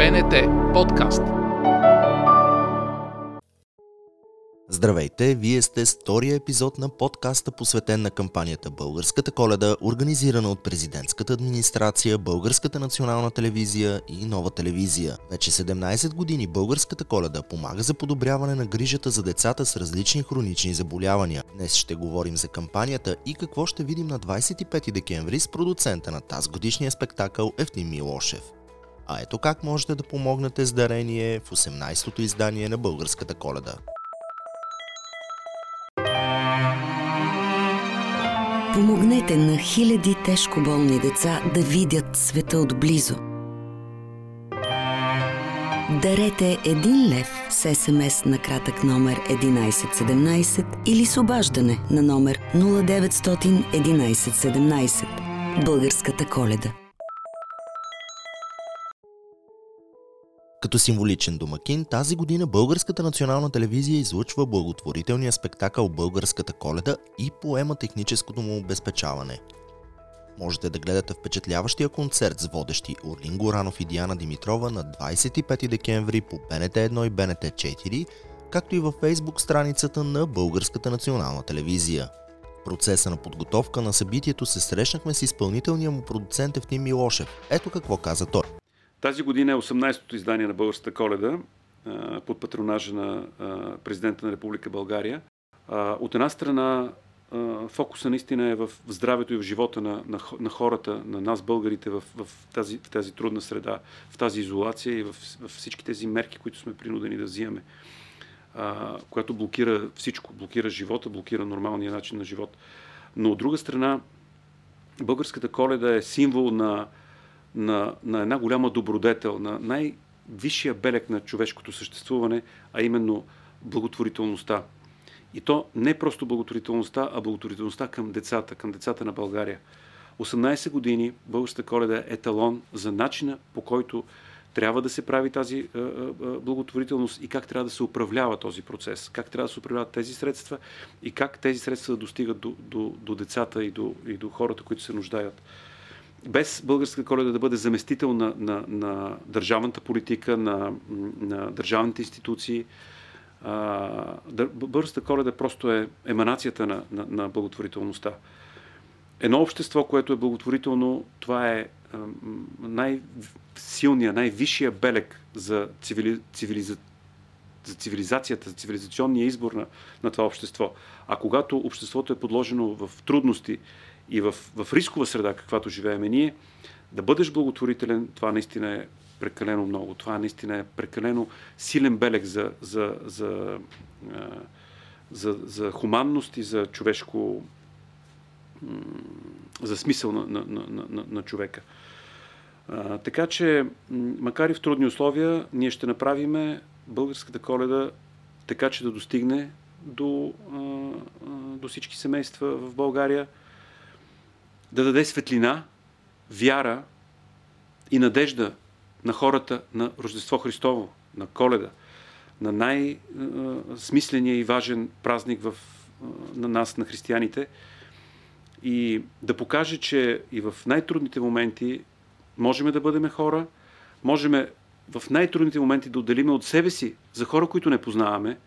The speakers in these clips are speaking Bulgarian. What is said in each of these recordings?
БНТ подкаст. Здравейте, вие сте втория епизод на подкаста посветен на кампанията Българската коледа, организирана от президентската администрация, Българската национална телевизия и нова телевизия. Вече 17 години Българската коледа помага за подобряване на грижата за децата с различни хронични заболявания. Днес ще говорим за кампанията и какво ще видим на 25 декември с продуцента на тази годишния спектакъл Евтим Милошев. А ето как можете да помогнете с дарение в 18-то издание на Българската коледа. Помогнете на хиляди тежко болни деца да видят света отблизо. Дарете 1 лев с СМС на кратък номер 1117 или с обаждане на номер 0900 1117. Българската коледа. Като символичен домакин, тази година Българската национална телевизия излъчва благотворителния спектакъл Българската коледа и поема техническото му обезпечаване. Можете да гледате впечатляващия концерт с водещи Орлин Горанов и Диана Димитрова на 25 декември по БНТ 1 и БНТ 4, както и във фейсбук страницата на Българската национална телевизия. В процеса на подготовка на събитието се срещнахме с изпълнителния му продуцент Евтим Милошев. Ето какво каза той. Тази година е 18-то издание на Българската коледа под патронажа на президента на Република България. От една страна фокуса наистина е в здравето и в живота на, на, на хората, на нас българите в, в, тази, в тази трудна среда, в тази изолация и в, в всички тези мерки, които сме принудени да взимаме, а, която блокира всичко, блокира живота, блокира нормалния начин на живот. Но от друга страна, българската коледа е символ на, на, на една голяма добродетел, на най-висшия белег на човешкото съществуване, а именно благотворителността. И то не просто благотворителността, а благотворителността към децата, към децата на България. 18 години българската коледа е еталон за начина по който трябва да се прави тази благотворителност и как трябва да се управлява този процес, как трябва да се управляват тези средства и как тези средства да достигат до, до, до децата и до, и до хората, които се нуждаят без българска коледа да бъде заместител на, на, на държавната политика, на, на държавните институции. А, българската коледа просто е еманацията на, на, на благотворителността. Едно общество, което е благотворително, това е най-силният, най-висшия белег за, цивили, цивилиза, за цивилизацията, за цивилизационния избор на, на това общество. А когато обществото е подложено в трудности и в, в рискова среда, каквато живееме ние, да бъдеш благотворителен, това наистина е прекалено много. Това наистина е прекалено силен белег за, за, за, за, за хуманност и за човешко за смисъл на, на, на, на, на човека. А, така че, макар и в трудни условия, ние ще направиме българската коледа така, че да достигне до, до всички семейства в България – да даде светлина, вяра и надежда на хората на Рождество Христово, на Коледа, на най-смисления и важен празник в, на нас, на християните, и да покаже, че и в най-трудните моменти можем да бъдем хора, можем в най-трудните моменти да отделиме от себе си за хора, които не познаваме,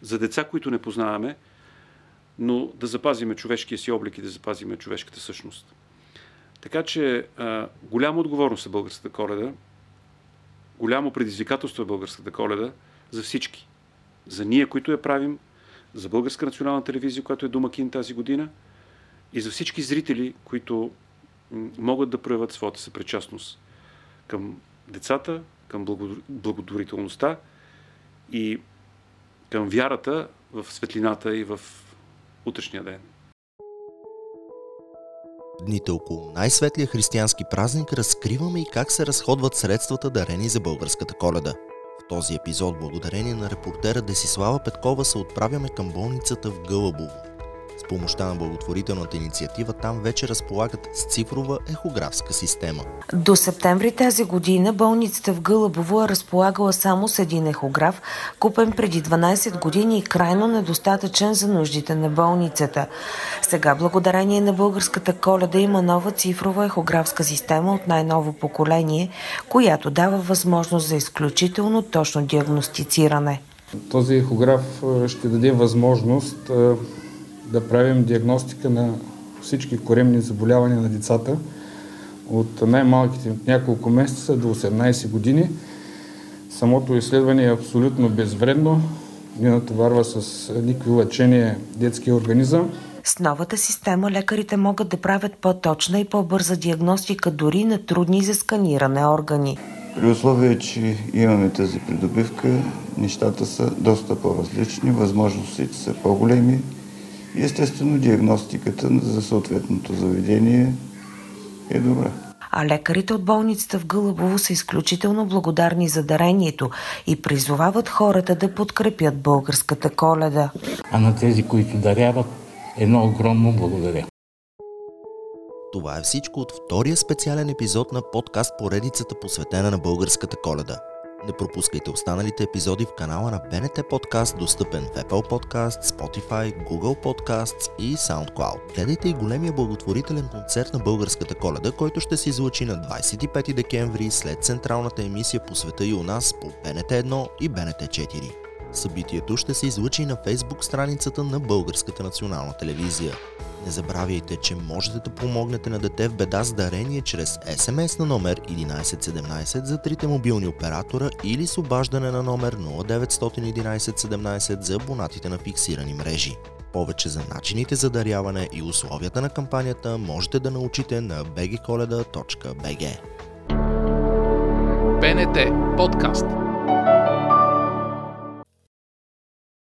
за деца, които не познаваме, но да запазиме човешкия си облик и да запазиме човешката същност. Така че а, голяма отговорност е българската коледа, голямо предизвикателство е българската коледа за всички. За ние, които я правим, за Българска национална телевизия, която е домакин тази година, и за всички зрители, които могат да проявят своята съпричастност към децата, към благотворителността и към вярата в светлината и в утрешния ден. Дните около най-светлия християнски празник разкриваме и как се разходват средствата дарени за българската коледа. В този епизод, благодарение на репортера Десислава Петкова, се отправяме към болницата в Гълъбово. Помощта на благотворителната инициатива там вече разполагат с цифрова ехографска система. До септември тази година болницата в Гълъбово е разполагала само с един ехограф, купен преди 12 години и крайно недостатъчен за нуждите на болницата. Сега, благодарение на българската коледа, има нова цифрова ехографска система от най-ново поколение, която дава възможност за изключително точно диагностициране. Този ехограф ще даде възможност да правим диагностика на всички коремни заболявания на децата от най-малките няколко месеца до 18 години. Самото изследване е абсолютно безвредно, не натоварва с никакви лъчения детския организъм. С новата система лекарите могат да правят по-точна и по-бърза диагностика дори на трудни за сканиране органи. При условие, че имаме тази придобивка, нещата са доста по-различни, възможностите са по-големи и естествено диагностиката за съответното заведение е добра. А лекарите от болницата в Гълъбово са изключително благодарни за дарението и призовават хората да подкрепят българската коледа. А на тези, които даряват, едно огромно благодаря. Това е всичко от втория специален епизод на подкаст поредицата посветена на българската коледа. Не пропускайте останалите епизоди в канала на Подкаст, достъпен в Apple Podcast, Spotify, Google Podcasts и SoundCloud. Гледайте и големия благотворителен концерт на българската коледа, който ще се излучи на 25 декември след централната емисия по света и у нас по БНТ 1 и БНТ 4. Събитието ще се излъчи на фейсбук страницата на Българската национална телевизия. Не забравяйте, че можете да помогнете на дете в беда с дарение чрез СМС на номер 1117 за трите мобилни оператора или с обаждане на номер 091117 за абонатите на фиксирани мрежи. Повече за начините за даряване и условията на кампанията можете да научите на bgkoleda.bg. БНТ подкаст